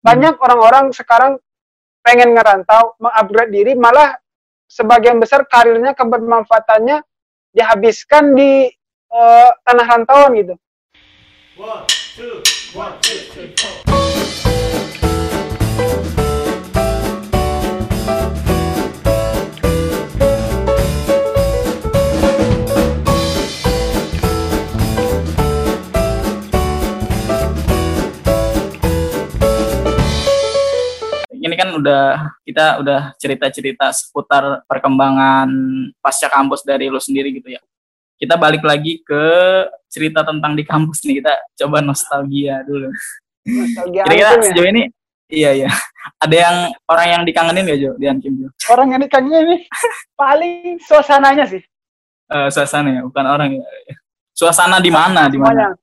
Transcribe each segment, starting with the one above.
banyak orang-orang sekarang pengen ngerantau, mengupgrade diri, malah sebagian besar karirnya kebermanfaatannya dihabiskan di uh, tanah rantauan gitu. One, two, one, two, three, ini kan udah kita udah cerita-cerita seputar perkembangan pasca kampus dari lo sendiri gitu ya. Kita balik lagi ke cerita tentang di kampus nih. Kita coba nostalgia dulu. Nostalgia Kira-kira ya? sejauh ini Iya iya. Ada yang orang yang dikangenin gak Jo di Ankim Jo? Orang yang dikangenin ini paling suasananya sih. Uh, suasana ya, bukan orang ya. Suasana di mana? Di mana?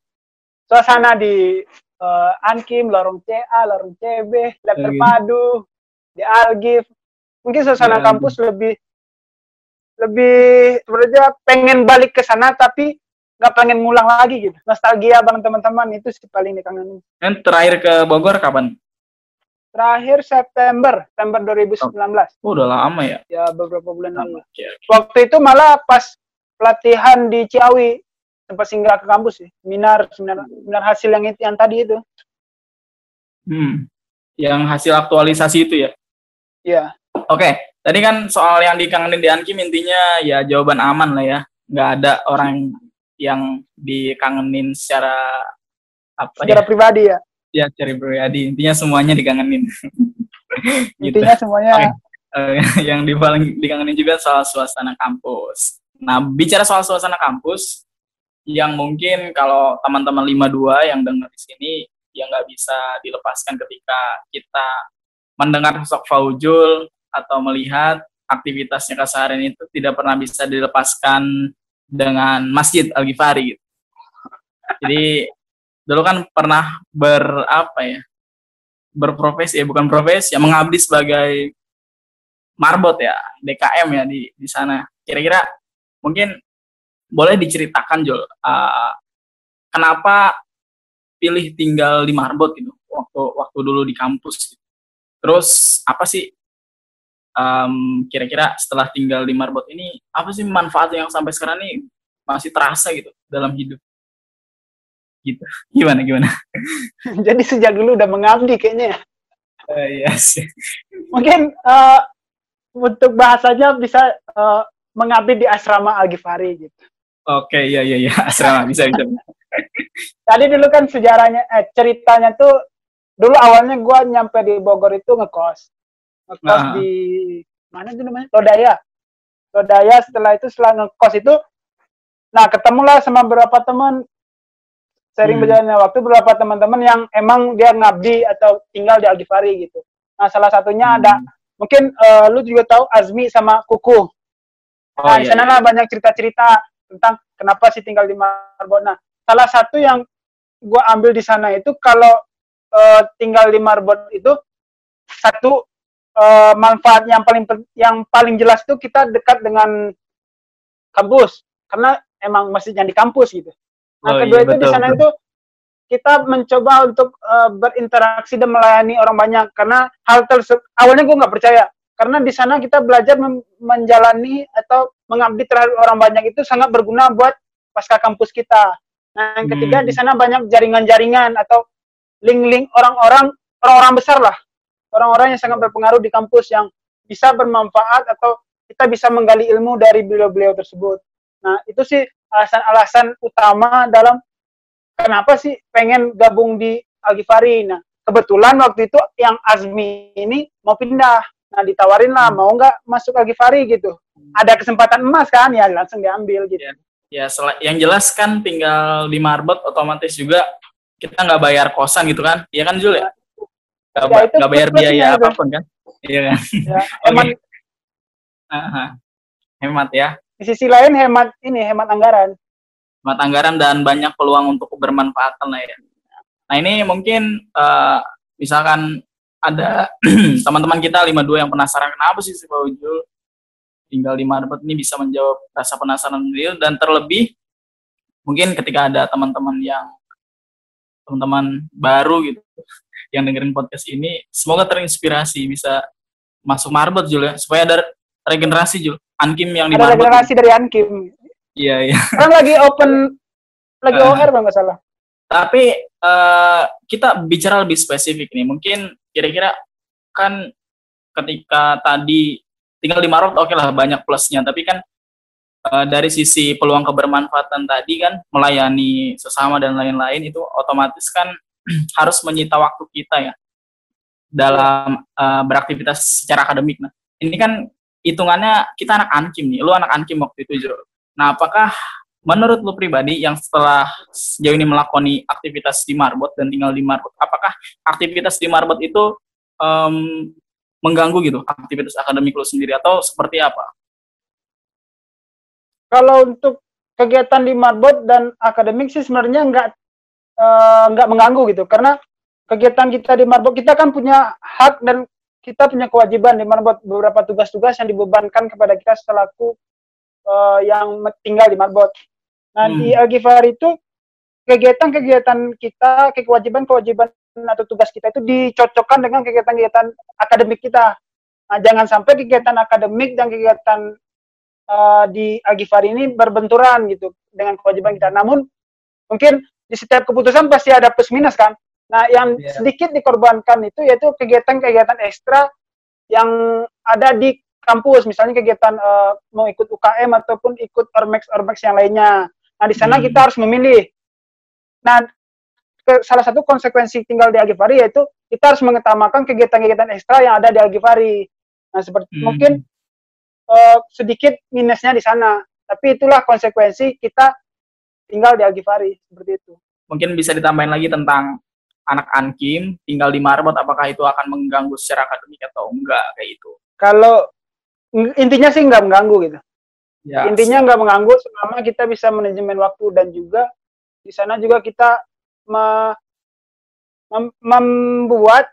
Suasana di uh, Ankim, lorong CA, lorong CB, lab terpadu, di Algif. Mungkin suasana ya, kampus ya. lebih lebih sebenarnya pengen balik ke sana tapi nggak pengen ngulang lagi gitu. Nostalgia bang teman-teman itu sih paling dikangenin. Dan terakhir ke Bogor kapan? Terakhir September, September 2019. Oh, udah lama ya? Ya beberapa bulan lalu. Okay, okay. Waktu itu malah pas pelatihan di Ciawi sempat singgah ke kampus sih. Seminar seminar seminar hasil yang itu yang tadi itu. Hmm. Yang hasil aktualisasi itu ya? Iya. Oke. Okay. tadi kan soal yang dikangenin di Ankim intinya ya jawaban aman lah ya. Nggak ada orang yang dikangenin secara apa secara ya? pribadi ya? Ya secara pribadi. Intinya semuanya dikangenin. Gitu. intinya semuanya okay. uh, yang di paling dikangenin juga soal suasana kampus. Nah bicara soal suasana kampus yang mungkin kalau teman-teman 52 yang dengar di sini yang nggak bisa dilepaskan ketika kita mendengar sosok Faujul atau melihat aktivitasnya keseharian itu tidak pernah bisa dilepaskan dengan Masjid Al Ghifari gitu. Jadi dulu kan pernah berapa ya? berprofesi ya bukan profesi ya mengabdi sebagai marbot ya DKM ya di di sana. Kira-kira mungkin boleh diceritakan Jol uh, kenapa pilih tinggal di Marbot gitu waktu waktu dulu di kampus gitu. terus apa sih um, kira-kira setelah tinggal di Marbot ini apa sih manfaat yang sampai sekarang ini masih terasa gitu dalam hidup? Gitu. Gimana gimana? Jadi sejak dulu udah mengabdi kayaknya uh, yes mungkin uh, untuk bahasanya bisa uh, mengabdi di asrama Al Ghifari gitu Oke, iya iya iya, asrama bisa bisa. Tadi dulu kan sejarahnya eh ceritanya tuh dulu awalnya gua nyampe di Bogor itu ngekos. Ngekos nah. di mana itu namanya? Lodaya. Lodaya setelah itu setelah ngekos itu nah ketemulah sama beberapa teman sering hmm. berjalannya waktu beberapa teman-teman yang emang dia ngabdi atau tinggal di Algifari gitu. Nah, salah satunya hmm. ada mungkin uh, lu juga tahu Azmi sama Kuku. Nah, oh, di iya, sana iya. banyak cerita-cerita tentang kenapa sih tinggal di Marbot. Nah, salah satu yang gue ambil di sana itu kalau uh, tinggal di Marbot itu satu uh, manfaat yang paling yang paling jelas itu kita dekat dengan kampus karena emang masjidnya di kampus gitu. Nah, oh, kedua iya, itu di sana itu kita mencoba untuk uh, berinteraksi dan melayani orang banyak karena hal tersebut awalnya gue nggak percaya karena di sana kita belajar menjalani atau mengabdi terhadap orang banyak itu sangat berguna buat pasca kampus kita. Nah, yang ketiga hmm. di sana banyak jaringan-jaringan atau link-link orang-orang orang-orang besar lah, orang-orang yang sangat berpengaruh di kampus yang bisa bermanfaat atau kita bisa menggali ilmu dari beliau-beliau tersebut. Nah, itu sih alasan-alasan utama dalam kenapa sih pengen gabung di Algifari. Nah, kebetulan waktu itu yang Azmi ini mau pindah Nah ditawarin lah hmm. mau nggak masuk lagi Fari gitu. Ada kesempatan emas kan ya langsung diambil gitu. Ya, ya yang jelas kan tinggal di Marbot otomatis juga kita nggak bayar kosan gitu kan? Iya kan Jul ya? Nggak ya, ba bayar biaya itu. apa pun kan? Iya kan? Ya, hemat. okay. Hemat ya. Di sisi lain hemat ini hemat anggaran. Hemat anggaran dan banyak peluang untuk bermanfaat lah ya. Nah ini mungkin uh, misalkan ada teman-teman kita 52 yang penasaran kenapa sih si Pak Ujul tinggal di Marbot ini bisa menjawab rasa penasaran beliau dan terlebih mungkin ketika ada teman-teman yang teman-teman baru gitu yang dengerin podcast ini semoga terinspirasi bisa masuk marbot Jul ya. Supaya ada regenerasi Jul. Ankim yang di ada regenerasi dari Ankim. Iya iya. Kan lagi open lagi uh, OR bang nggak salah. Tapi uh, kita bicara lebih spesifik nih. Mungkin kira-kira kan ketika tadi tinggal di Marok oke lah banyak plusnya. Tapi kan uh, dari sisi peluang kebermanfaatan tadi kan melayani sesama dan lain-lain itu otomatis kan harus menyita waktu kita ya dalam uh, beraktivitas secara akademik. Nah ini kan hitungannya kita anak ankim nih lu anak ankim waktu itu Jo nah apakah menurut lu pribadi yang setelah sejauh ini melakoni aktivitas di Marbot dan tinggal di Marbot apakah aktivitas di Marbot itu um, mengganggu gitu aktivitas akademik lo sendiri atau seperti apa? Kalau untuk kegiatan di Marbot dan akademik sih sebenarnya nggak uh, nggak mengganggu gitu karena kegiatan kita di Marbot kita kan punya hak dan kita punya kewajiban di Marbot beberapa tugas-tugas yang dibebankan kepada kita selaku uh, yang tinggal di Marbot. Nah hmm. di Algifar itu kegiatan-kegiatan kita, kewajiban-kewajiban atau tugas kita itu dicocokkan dengan kegiatan-kegiatan akademik kita. Nah, jangan sampai kegiatan akademik dan kegiatan uh, di Agifar ini berbenturan gitu dengan kewajiban kita. Namun mungkin di setiap keputusan pasti ada plus minus kan. Nah, yang yeah. sedikit dikorbankan itu yaitu kegiatan-kegiatan ekstra yang ada di kampus, misalnya kegiatan uh, mau ikut UKM ataupun ikut ormex ormex yang lainnya. Nah, di sana hmm. kita harus memilih. Nah, salah satu konsekuensi tinggal di Algifari yaitu kita harus mengutamakan kegiatan-kegiatan ekstra yang ada di Algifari. Nah, seperti hmm. mungkin uh, sedikit minusnya di sana, tapi itulah konsekuensi kita tinggal di Algifari seperti itu. Mungkin bisa ditambahin lagi tentang anak Ankim tinggal di Marbot, apakah itu akan mengganggu secara akademik atau enggak kayak itu? Kalau intinya sih nggak mengganggu gitu. Ya, intinya nggak mengganggu selama kita bisa manajemen waktu dan juga di sana juga kita me, mem, membuat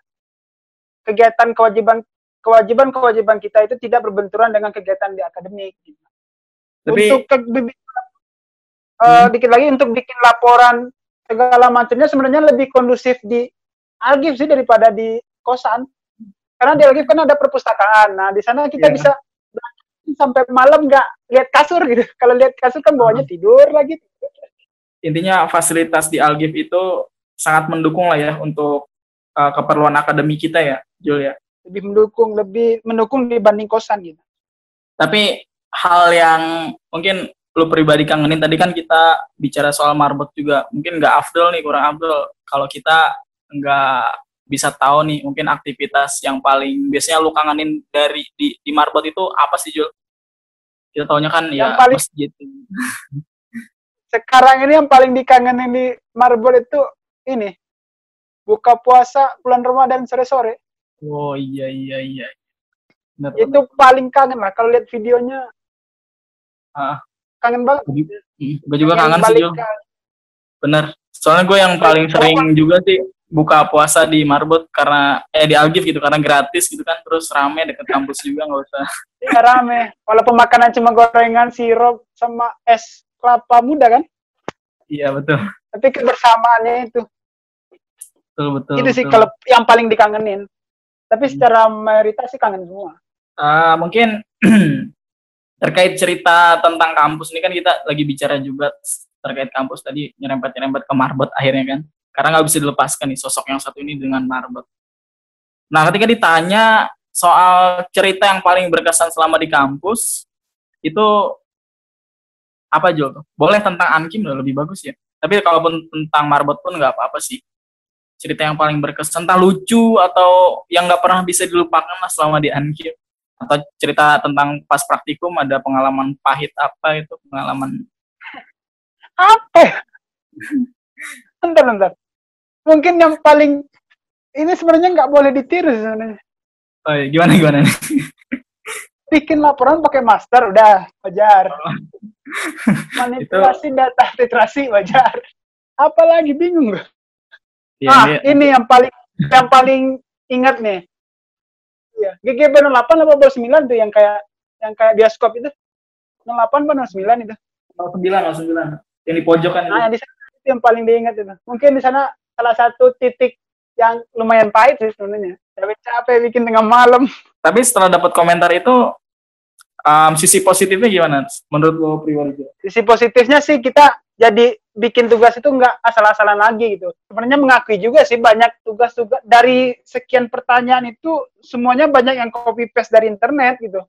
kegiatan kewajiban kewajiban kewajiban kita itu tidak berbenturan dengan kegiatan di akademik. Gitu. Tapi, untuk ke, uh, dikit lagi untuk bikin laporan segala macamnya sebenarnya lebih kondusif di Algif sih daripada di kosan. Karena di Algif kan ada perpustakaan. Nah di sana kita yeah. bisa sampai malam nggak lihat kasur gitu. Kalau lihat kasur kan bawahnya tidur lagi intinya fasilitas di Algif itu sangat mendukung lah ya untuk uh, keperluan akademi kita ya, Jul ya. Lebih mendukung, lebih mendukung dibanding kosan gitu. Tapi hal yang mungkin lu pribadi kangenin tadi kan kita bicara soal marbot juga mungkin nggak afdol nih kurang afdol kalau kita nggak bisa tahu nih mungkin aktivitas yang paling biasanya lu kangenin dari di, di marbot itu apa sih Jul? Kita tahunya kan yang ya paling, masjid. sekarang ini yang paling dikangenin di Marbol itu ini buka puasa bulan Ramadan sore-sore. Oh iya iya iya. Benar, itu benar. paling kangen lah kalau lihat videonya. Ah. Kangen banget. Gue juga kangen sih Jo. Bener. Soalnya gue yang paling sering juga sih buka puasa di Marbot karena eh di Algif gitu karena gratis gitu kan terus rame deket kampus juga nggak usah. Iya rame. Walaupun makanan cuma gorengan, sirup sama es kelapa muda kan? Iya betul. Tapi kebersamaannya itu. Betul betul. Itu sih kalau yang paling dikangenin. Tapi hmm. secara mayoritas sih kangen semua. Uh, mungkin terkait cerita tentang kampus ini kan kita lagi bicara juga terkait kampus tadi nyerempet nyerempet ke Marbot akhirnya kan karena nggak bisa dilepaskan nih sosok yang satu ini dengan Marbot. Nah ketika ditanya soal cerita yang paling berkesan selama di kampus itu apa Jo? Boleh tentang Ankim udah lebih bagus ya. Tapi kalaupun tentang Marbot pun nggak apa-apa sih. Cerita yang paling berkesan, entah lucu atau yang nggak pernah bisa dilupakan lah selama di Ankim. Atau cerita tentang pas praktikum ada pengalaman pahit apa itu pengalaman apa? bentar, bentar. Mungkin yang paling ini sebenarnya nggak boleh ditiru sebenarnya. Oh, iya. gimana gimana? Bikin laporan pakai master udah wajar. Oh. Manipulasi itu... data literasi wajar. Apalagi bingung gue. Ya, ah, ini, ini yang paling yang paling ingat nih. Iya, GGB 08 apa 09 tuh yang kayak yang kayak bioskop itu. 08 apa 09 itu? 09, 09. Yang di pojokan nah, itu. yang di sana itu yang paling diingat itu. Mungkin di sana salah satu titik yang lumayan pahit sih sebenarnya. Tapi capek bikin tengah malam. Tapi setelah dapat komentar itu, um, sisi positifnya gimana menurut lo pribadi? Sisi positifnya sih kita jadi bikin tugas itu nggak asal-asalan lagi gitu. Sebenarnya mengakui juga sih banyak tugas-tugas dari sekian pertanyaan itu semuanya banyak yang copy paste dari internet gitu.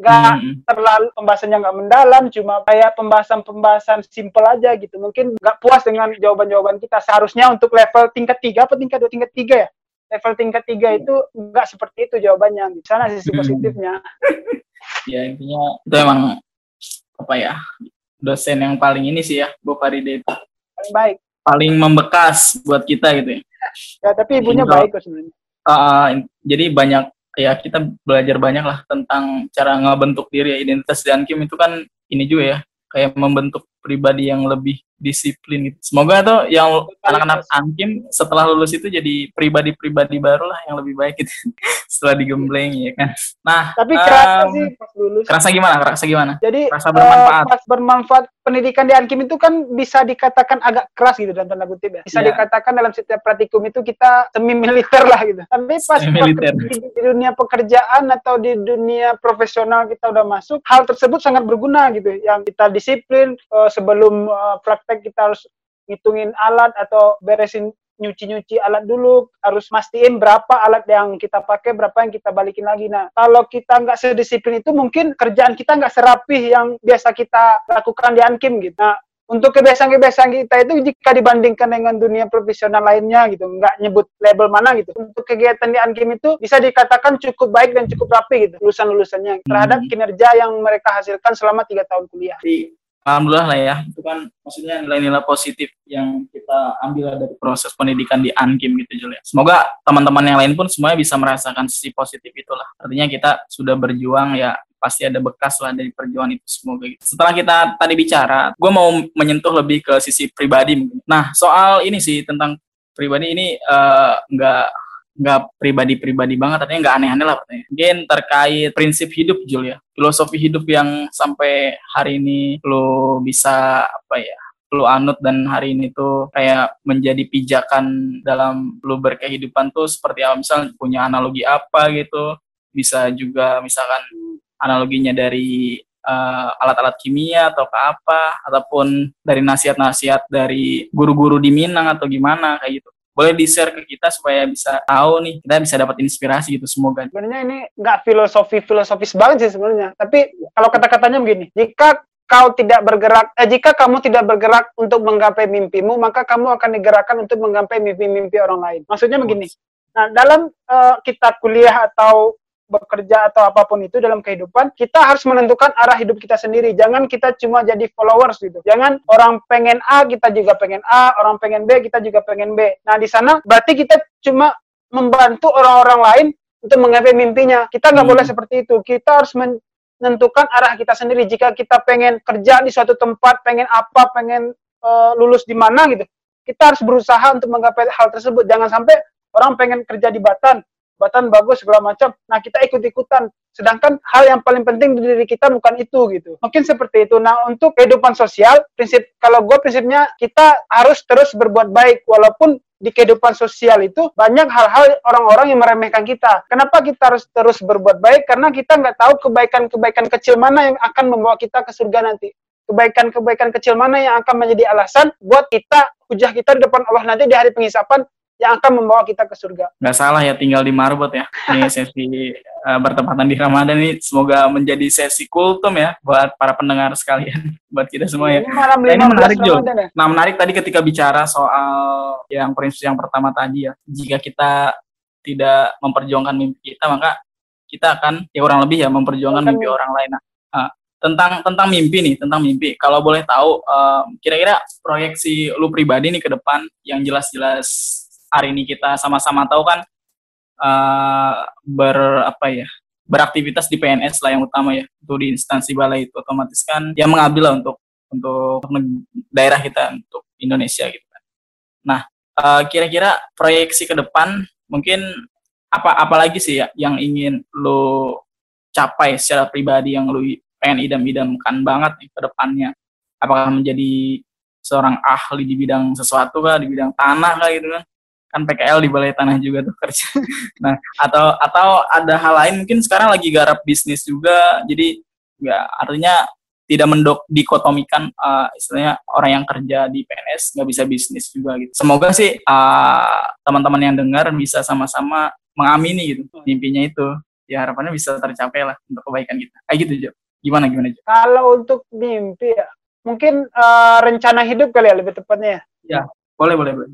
Nggak hmm. terlalu pembahasannya nggak mendalam, cuma kayak pembahasan-pembahasan simple aja gitu. Mungkin nggak puas dengan jawaban-jawaban kita. Seharusnya untuk level tingkat tiga apa tingkat dua tingkat tiga ya? Level tingkat tiga itu nggak seperti itu jawabannya. Di sana sisi positifnya. ya intinya itu emang apa ya dosen yang paling ini sih ya Bu Faride itu paling baik paling membekas buat kita gitu ya ya tapi ibunya jadi, baik kok sebenarnya uh, jadi banyak ya kita belajar banyak lah tentang cara ngebentuk diri ya. identitas dan Kim itu kan ini juga ya kayak membentuk pribadi yang lebih disiplin gitu. Semoga tuh yang anak-anak Ankim setelah lulus itu jadi pribadi-pribadi baru lah yang lebih baik gitu setelah digembleng ya kan. Nah, tapi kerasa um, sih pas lulus. Kerasa gimana? Kerasa gimana? Jadi kerasa bermanfaat. Uh, pas bermanfaat pendidikan di Ankim itu kan bisa dikatakan agak keras gitu dalam tanda kutip ya. Bisa yeah. dikatakan dalam setiap praktikum itu kita semi militer lah gitu. Tapi pas di, di dunia pekerjaan atau di dunia profesional kita udah masuk, hal tersebut sangat berguna gitu. Yang kita disiplin uh, sebelum uh, praktek kita harus ngitungin alat atau beresin nyuci-nyuci alat dulu, harus mastiin berapa alat yang kita pakai, berapa yang kita balikin lagi. Nah, kalau kita nggak sedisiplin itu, mungkin kerjaan kita nggak serapih yang biasa kita lakukan di Ankim gitu. Nah, untuk kebiasaan-kebiasaan kita itu jika dibandingkan dengan dunia profesional lainnya gitu, nggak nyebut label mana gitu. Untuk kegiatan di Ankim itu bisa dikatakan cukup baik dan cukup rapi gitu, lulusan-lulusannya terhadap hmm. kinerja yang mereka hasilkan selama tiga tahun kuliah alhamdulillah lah ya itu kan maksudnya nilai-nilai positif yang kita ambil dari proses pendidikan di Ankim gitu Julia. Semoga teman-teman yang lain pun semuanya bisa merasakan sisi positif itulah. Artinya kita sudah berjuang ya pasti ada bekas lah dari perjuangan itu semoga gitu. Setelah kita tadi bicara, gue mau menyentuh lebih ke sisi pribadi. Nah soal ini sih tentang pribadi ini uh, nggak pribadi-pribadi banget, artinya nggak aneh-aneh lah katanya. Mungkin terkait prinsip hidup Julia, filosofi hidup yang sampai hari ini lo bisa apa ya, lo anut dan hari ini tuh kayak menjadi pijakan dalam lo berkehidupan tuh seperti apa, misal punya analogi apa gitu, bisa juga misalkan analoginya dari uh, alat-alat kimia atau ke apa ataupun dari nasihat-nasihat dari guru-guru di Minang atau gimana kayak gitu boleh di share ke kita supaya bisa tahu nih kita bisa dapat inspirasi gitu semoga. Sebenarnya ini nggak filosofi filosofis banget sih sebenarnya. Tapi kalau kata-katanya begini jika kau tidak bergerak eh, jika kamu tidak bergerak untuk menggapai mimpimu maka kamu akan digerakkan untuk menggapai mimpi-mimpi orang lain. Maksudnya begini. Nah dalam uh, kita kuliah atau bekerja atau apa pun itu dalam kehidupan, kita harus menentukan arah hidup kita sendiri. Jangan kita cuma jadi followers gitu. Jangan orang pengen A, kita juga pengen A, orang pengen B, kita juga pengen B. Nah, di sana berarti kita cuma membantu orang-orang lain untuk menggapai mimpinya. Kita nggak hmm. boleh seperti itu. Kita harus menentukan arah kita sendiri. Jika kita pengen kerja di suatu tempat, pengen apa, pengen uh, lulus di mana gitu, kita harus berusaha untuk menggapai hal tersebut. Jangan sampai orang pengen kerja di Batan, jabatan bagus segala macam. Nah kita ikut-ikutan. Sedangkan hal yang paling penting di diri kita bukan itu gitu. Mungkin seperti itu. Nah untuk kehidupan sosial, prinsip kalau gue prinsipnya kita harus terus berbuat baik walaupun di kehidupan sosial itu banyak hal-hal orang-orang yang meremehkan kita. Kenapa kita harus terus berbuat baik? Karena kita nggak tahu kebaikan-kebaikan kecil mana yang akan membawa kita ke surga nanti. Kebaikan-kebaikan kecil mana yang akan menjadi alasan buat kita, hujah kita di depan Allah nanti di hari pengisapan yang akan membawa kita ke surga. Gak salah ya tinggal di Marbot ya. Ini sesi uh, bertepatan di Ramadan ini semoga menjadi sesi kultum ya buat para pendengar sekalian, buat kita semua ya. Ini malam nah, ini menarik juga. Ya? Nah menarik tadi ketika bicara soal yang prinsip yang pertama tadi ya. Jika kita tidak memperjuangkan mimpi kita maka kita akan ya kurang lebih ya memperjuangkan mimpi orang lain. Nah, uh, tentang tentang mimpi nih tentang mimpi kalau boleh tahu kira kira-kira proyeksi lu pribadi nih ke depan yang jelas-jelas hari ini kita sama-sama tahu kan uh, ber apa ya beraktivitas di PNS lah yang utama ya itu di instansi balai itu otomatis kan yang mengambil lah untuk untuk daerah kita untuk Indonesia gitu kan. Nah uh, kira-kira proyeksi ke depan mungkin apa apalagi sih ya yang ingin lo capai secara pribadi yang lo pengen idam-idamkan banget nih ke depannya apakah menjadi seorang ahli di bidang sesuatu kah di bidang tanah kah gitu kan kan PKL di balai tanah juga tuh kerja. Nah, atau atau ada hal lain mungkin sekarang lagi garap bisnis juga. Jadi nggak artinya tidak mendok dikotomikan uh, istilahnya orang yang kerja di PNS nggak bisa bisnis juga gitu. Semoga sih uh, teman-teman yang dengar bisa sama-sama mengamini gitu mimpinya itu. Ya harapannya bisa tercapai lah untuk kebaikan kita. Kayak gitu Jo. Gimana gimana Jo? Kalau untuk mimpi ya, mungkin uh, rencana hidup kali ya lebih tepatnya. Ya, boleh boleh boleh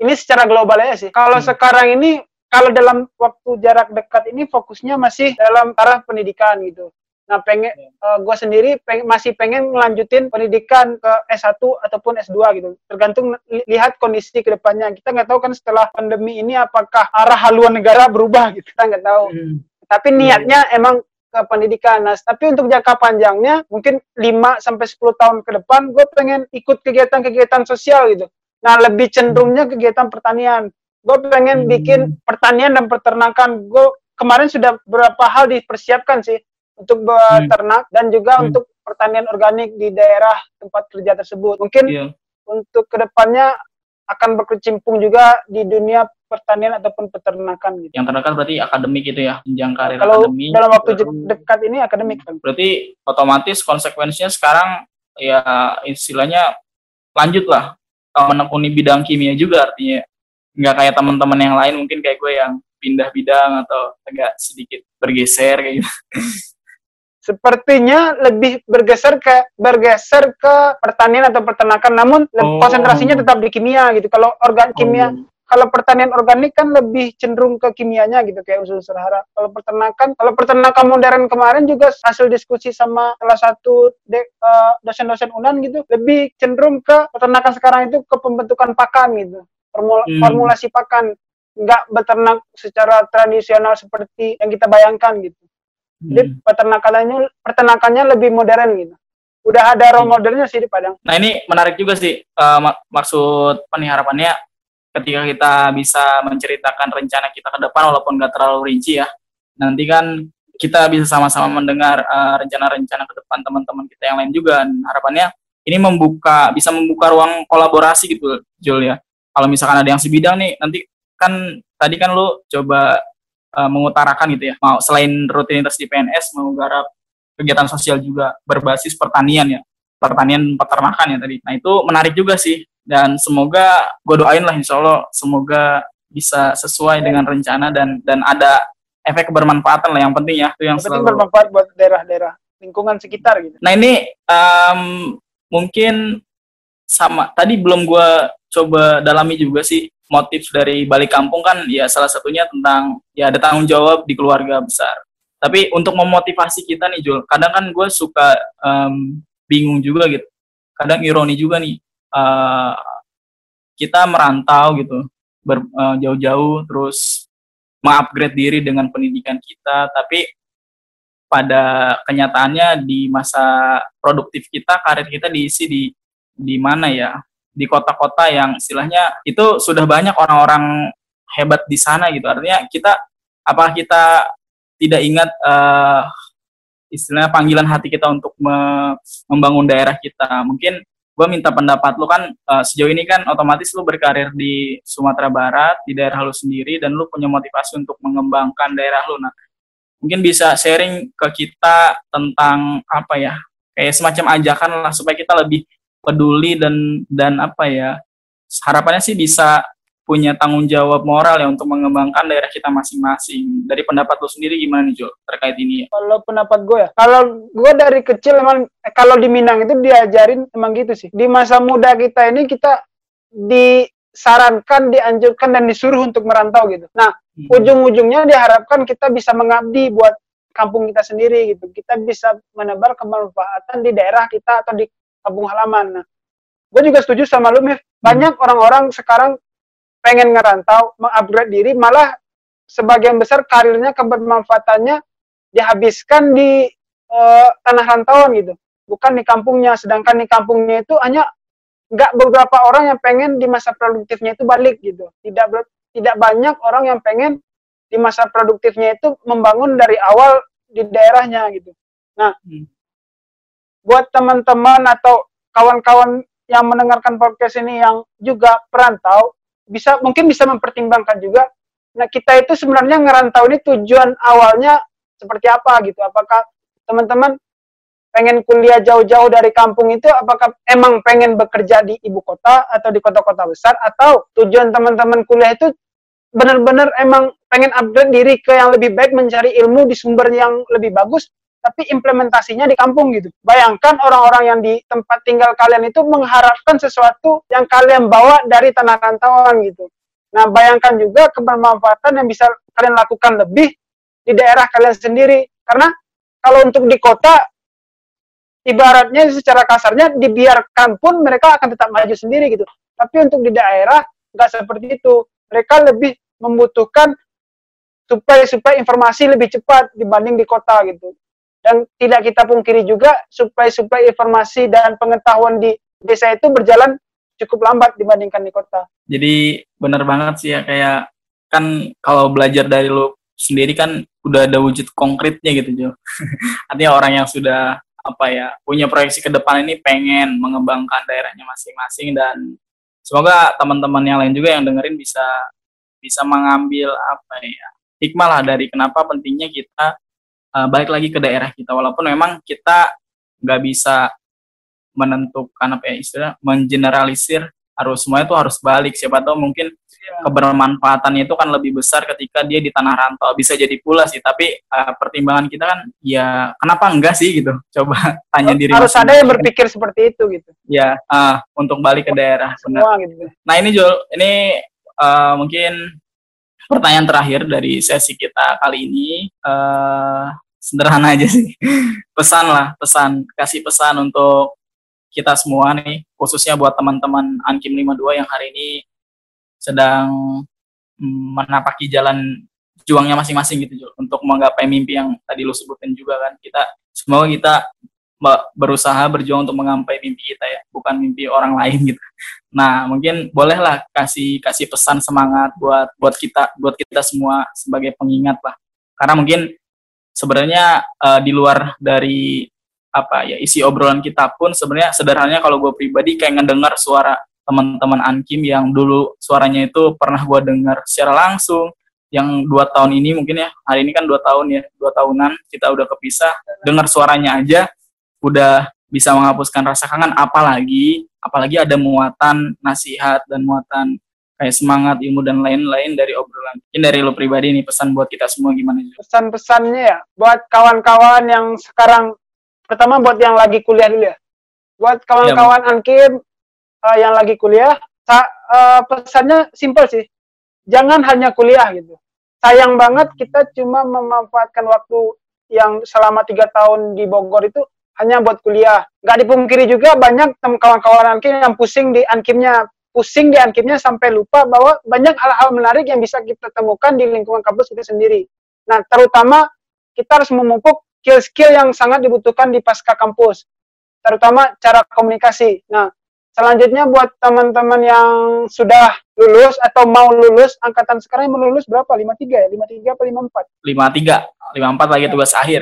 ini secara global aja sih. Kalau hmm. sekarang ini kalau dalam waktu jarak dekat ini fokusnya masih dalam arah pendidikan gitu. Nah, pengen uh, hmm. eh, gue sendiri peng, masih pengen melanjutin pendidikan ke S1 ataupun S2 gitu. Tergantung li lihat kondisi ke depannya. Kita nggak tahu kan setelah pandemi ini apakah arah haluan negara berubah gitu. Kita nggak tahu. Hmm. Tapi niatnya hmm. emang ke pendidikan. Nah, tapi untuk jangka panjangnya mungkin 5 sampai 10 tahun ke depan gue pengen ikut kegiatan-kegiatan sosial gitu. Nah, lebih cenderungnya kegiatan pertanian. Gue pengen hmm. bikin pertanian dan peternakan. Gue kemarin sudah beberapa hal dipersiapkan sih untuk beternak hmm. dan juga hmm. untuk pertanian organik di daerah tempat kerja tersebut. Mungkin yeah. untuk ke depannya akan berkecimpung juga di dunia pertanian ataupun peternakan gitu. Yang terdekat berarti akademik gitu ya, jenjang karir Kalau akademik. dalam waktu dekat ini akademik kan. Berarti otomatis konsekuensinya sekarang ya istilahnya lanjut lah menekuni bidang kimia juga artinya nggak kayak teman-teman yang lain mungkin kayak gue yang pindah bidang atau agak sedikit bergeser kayak gitu. Sepertinya lebih bergeser ke bergeser ke pertanian atau peternakan, namun oh. konsentrasinya tetap di kimia gitu. Kalau organ kimia oh kalau pertanian organik kan lebih cenderung ke kimianya gitu kayak unsur-unsur hara. Kalau peternakan, kalau peternakan modern kemarin juga hasil diskusi sama salah satu de, uh, dosen-dosen UNAN gitu, lebih cenderung ke peternakan sekarang itu ke pembentukan pakan gitu. Formula, hmm. Formulasi pakan, nggak beternak secara tradisional seperti yang kita bayangkan gitu. Hmm. Jadi peternakannya peternakannya lebih modern gitu udah ada role modelnya sih di Padang. Nah ini menarik juga sih uh, mak maksud peniharapannya ketika kita bisa menceritakan rencana kita ke depan walaupun nggak terlalu rinci ya nanti kan kita bisa sama-sama mendengar eh, rencana-rencana uh, ke depan teman-teman kita yang lain juga. Dan harapannya ini membuka bisa membuka ruang kolaborasi gitu Jul ya. Kalau misalkan ada yang sebidang nih nanti kan tadi kan lu coba uh, mengutarakan gitu ya. Mau selain rutinitas di PNS mau garap kegiatan sosial juga berbasis pertanian ya. Pertanian peternakan ya tadi. Nah itu menarik juga sih dan semoga gue doain lah insya Allah semoga bisa sesuai dengan rencana dan dan ada efek kebermanfaatan lah yang penting ya itu yang, penting selalu... bermanfaat buat daerah-daerah lingkungan sekitar gitu. Nah ini um, mungkin sama tadi belum gue coba dalami juga sih motif dari balik kampung kan ya salah satunya tentang ya ada tanggung jawab di keluarga besar. Tapi untuk memotivasi kita nih Jul, kadang kan gue suka um, bingung juga gitu. Kadang ironi juga nih uh, kita merantau gitu uh, jauh-jauh terus mengupgrade diri dengan pendidikan kita. Tapi pada kenyataannya di masa produktif kita karir kita diisi di di mana ya? Di kota-kota yang istilahnya itu sudah banyak orang-orang hebat di sana gitu. Artinya kita apa kita tidak ingat uh, istilahnya panggilan hati kita untuk me membangun daerah kita? Mungkin gue minta pendapat lu kan uh, sejauh ini kan otomatis lu berkarir di Sumatera Barat di daerah lu sendiri dan lu punya motivasi untuk mengembangkan daerah lu. Nah mungkin bisa sharing ke kita tentang apa ya kayak semacam ajakan lah supaya kita lebih peduli dan dan apa ya harapannya sih bisa punya tanggung jawab moral ya untuk mengembangkan daerah kita masing-masing. Dari pendapat lo sendiri gimana nih Jo terkait ini ya? Kalau pendapat gue ya, kalau gue dari kecil emang eh, kalau di Minang itu diajarin emang gitu sih. Di masa muda kita ini kita disarankan, dianjurkan dan disuruh untuk merantau gitu. Nah, hmm. ujung-ujungnya diharapkan kita bisa mengabdi buat kampung kita sendiri gitu. Kita bisa menebar kemanfaatan di daerah kita atau di kampung halaman. Nah, gue juga setuju sama lu, Mif. Banyak orang-orang sekarang pengen ngerantau, mengupgrade diri, malah sebagian besar karirnya kebermanfaatannya dihabiskan di uh, tanah rantauan gitu, bukan di kampungnya. Sedangkan di kampungnya itu hanya nggak beberapa orang yang pengen di masa produktifnya itu balik gitu. Tidak tidak banyak orang yang pengen di masa produktifnya itu membangun dari awal di daerahnya gitu. Nah, hmm. buat teman-teman atau kawan-kawan yang mendengarkan podcast ini yang juga perantau, bisa mungkin bisa mempertimbangkan juga. Nah kita itu sebenarnya ngerantau ini tujuan awalnya seperti apa gitu? Apakah teman-teman pengen kuliah jauh-jauh dari kampung itu apakah emang pengen bekerja di ibu kota atau di kota-kota besar atau tujuan teman-teman kuliah itu benar-benar emang pengen upgrade diri ke yang lebih baik mencari ilmu di sumber yang lebih bagus tapi implementasinya di kampung gitu. Bayangkan orang-orang yang di tempat tinggal kalian itu mengharapkan sesuatu yang kalian bawa dari tanah rantauan gitu. Nah, bayangkan juga kebermanfaatan yang bisa kalian lakukan lebih di daerah kalian sendiri. Karena kalau untuk di kota, ibaratnya secara kasarnya dibiarkan pun mereka akan tetap maju sendiri gitu. Tapi untuk di daerah, nggak seperti itu. Mereka lebih membutuhkan supaya supaya informasi lebih cepat dibanding di kota gitu dan tidak kita pungkiri juga supaya informasi dan pengetahuan di desa itu berjalan cukup lambat dibandingkan di kota. Jadi benar banget sih ya kayak kan kalau belajar dari lo sendiri kan udah ada wujud konkretnya gitu Jo. Artinya orang yang sudah apa ya punya proyeksi ke depan ini pengen mengembangkan daerahnya masing-masing dan semoga teman-teman yang lain juga yang dengerin bisa bisa mengambil apa ya hikmah lah dari kenapa pentingnya kita uh, balik lagi ke daerah kita walaupun memang kita nggak bisa menentukan apa ya istilah mengeneralisir harus semuanya itu harus balik. Siapa tahu mungkin ya. kebermanfaatannya itu kan lebih besar ketika dia di tanah rantau. Bisa jadi pula sih tapi uh, pertimbangan kita kan ya kenapa enggak sih gitu? Coba tanya diri harus ada yang berpikir seperti itu gitu. Ya uh, untuk balik ke daerah Semua, gitu. nah ini Jul ini uh, mungkin pertanyaan terakhir dari sesi kita kali ini. Uh, sederhana aja sih. Pesan lah pesan. Kasih pesan untuk kita semua nih khususnya buat teman-teman Ankim 52 yang hari ini sedang menapaki jalan juangnya masing-masing gitu untuk menggapai mimpi yang tadi lu sebutin juga kan. Kita semoga kita berusaha berjuang untuk menggapai mimpi kita ya bukan mimpi orang lain gitu. Nah mungkin bolehlah kasih kasih pesan semangat buat buat kita buat kita semua sebagai pengingat lah. Karena mungkin sebenarnya uh, di luar dari apa ya isi obrolan kita pun sebenarnya sederhananya kalau gue pribadi kayak ngedengar suara teman-teman Ankim yang dulu suaranya itu pernah gue dengar secara langsung yang dua tahun ini mungkin ya hari ini kan dua tahun ya dua tahunan kita udah kepisah dengar suaranya aja udah bisa menghapuskan rasa kangen apalagi apalagi ada muatan nasihat dan muatan kayak semangat ilmu dan lain-lain dari obrolan. Ini dari lo pribadi nih pesan buat kita semua gimana? Pesan-pesannya ya buat kawan-kawan yang sekarang pertama buat yang lagi kuliah dulu ya. Buat kawan-kawan ya, Ankim uh, yang lagi kuliah, uh, pesannya simpel sih. Jangan hanya kuliah gitu. Sayang banget kita cuma memanfaatkan waktu yang selama tiga tahun di Bogor itu hanya buat kuliah. Gak dipungkiri juga banyak kawan-kawan Ankim yang pusing di Ankimnya pusing di akhirnya sampai lupa bahwa banyak hal-hal menarik yang bisa kita temukan di lingkungan kampus kita sendiri. Nah, terutama kita harus memupuk skill-skill yang sangat dibutuhkan di pasca kampus, terutama cara komunikasi. Nah, selanjutnya buat teman-teman yang sudah lulus atau mau lulus, angkatan sekarang yang lulus berapa? 53 ya? 53 apa 54? 53, 54 lagi tugas akhir.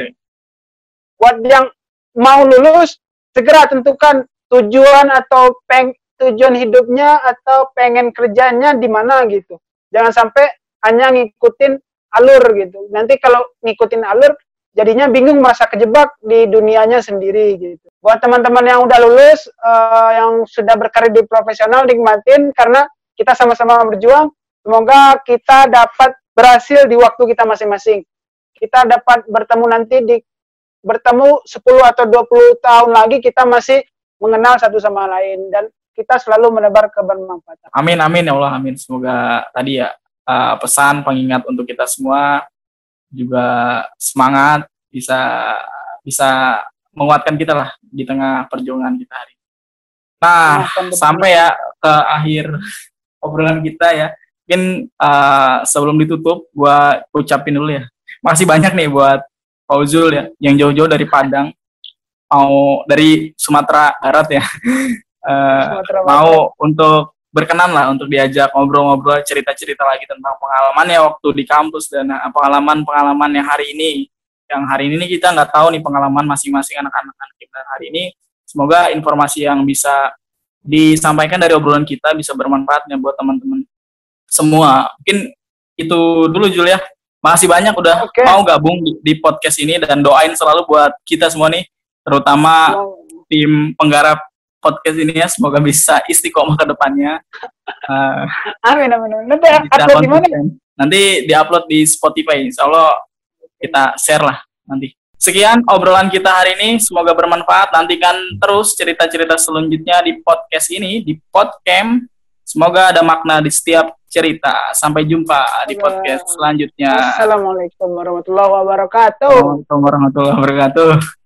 Buat yang mau lulus, segera tentukan tujuan atau peng tujuan hidupnya atau pengen kerjanya di mana gitu. Jangan sampai hanya ngikutin alur gitu. Nanti kalau ngikutin alur jadinya bingung merasa kejebak di dunianya sendiri gitu. Buat teman-teman yang udah lulus, uh, yang sudah berkarir di profesional, nikmatin karena kita sama-sama berjuang. Semoga kita dapat berhasil di waktu kita masing-masing. Kita dapat bertemu nanti di bertemu 10 atau 20 tahun lagi kita masih mengenal satu sama lain dan kita selalu menebar kebermanfaatan. Amin amin ya Allah amin. Semoga tadi ya uh, pesan pengingat untuk kita semua juga semangat bisa bisa menguatkan kita lah di tengah perjuangan kita hari. Nah, nah sampai ya ke akhir obrolan kita ya. Mungkin uh, sebelum ditutup, gua ucapin dulu ya. Masih banyak nih buat Fauzul ya, yang jauh-jauh dari Padang, mau dari Sumatera Barat ya, uh, mau untuk berkenan lah untuk diajak ngobrol-ngobrol cerita-cerita lagi tentang pengalamannya waktu di kampus dan eh, pengalaman-pengalaman yang hari ini yang hari ini kita nggak tahu nih pengalaman masing-masing anak-anak kita hari ini semoga informasi yang bisa disampaikan dari obrolan kita bisa bermanfaat ya buat teman-teman semua. Mungkin itu dulu Jul ya. Makasih banyak udah okay. mau gabung di, di podcast ini dan doain selalu buat kita semua nih, terutama wow. tim penggarap podcast ini ya semoga bisa istiqomah ke depannya. Uh, amin amin amin. Nanti upload di mana? Nanti diupload di Spotify. Insya Allah kita share lah nanti. Sekian obrolan kita hari ini, semoga bermanfaat. Nantikan terus cerita-cerita selanjutnya di podcast ini, di Podcamp. Semoga ada makna di setiap cerita. Sampai jumpa di podcast selanjutnya. Assalamualaikum warahmatullahi wabarakatuh. Assalamualaikum warahmatullahi wabarakatuh.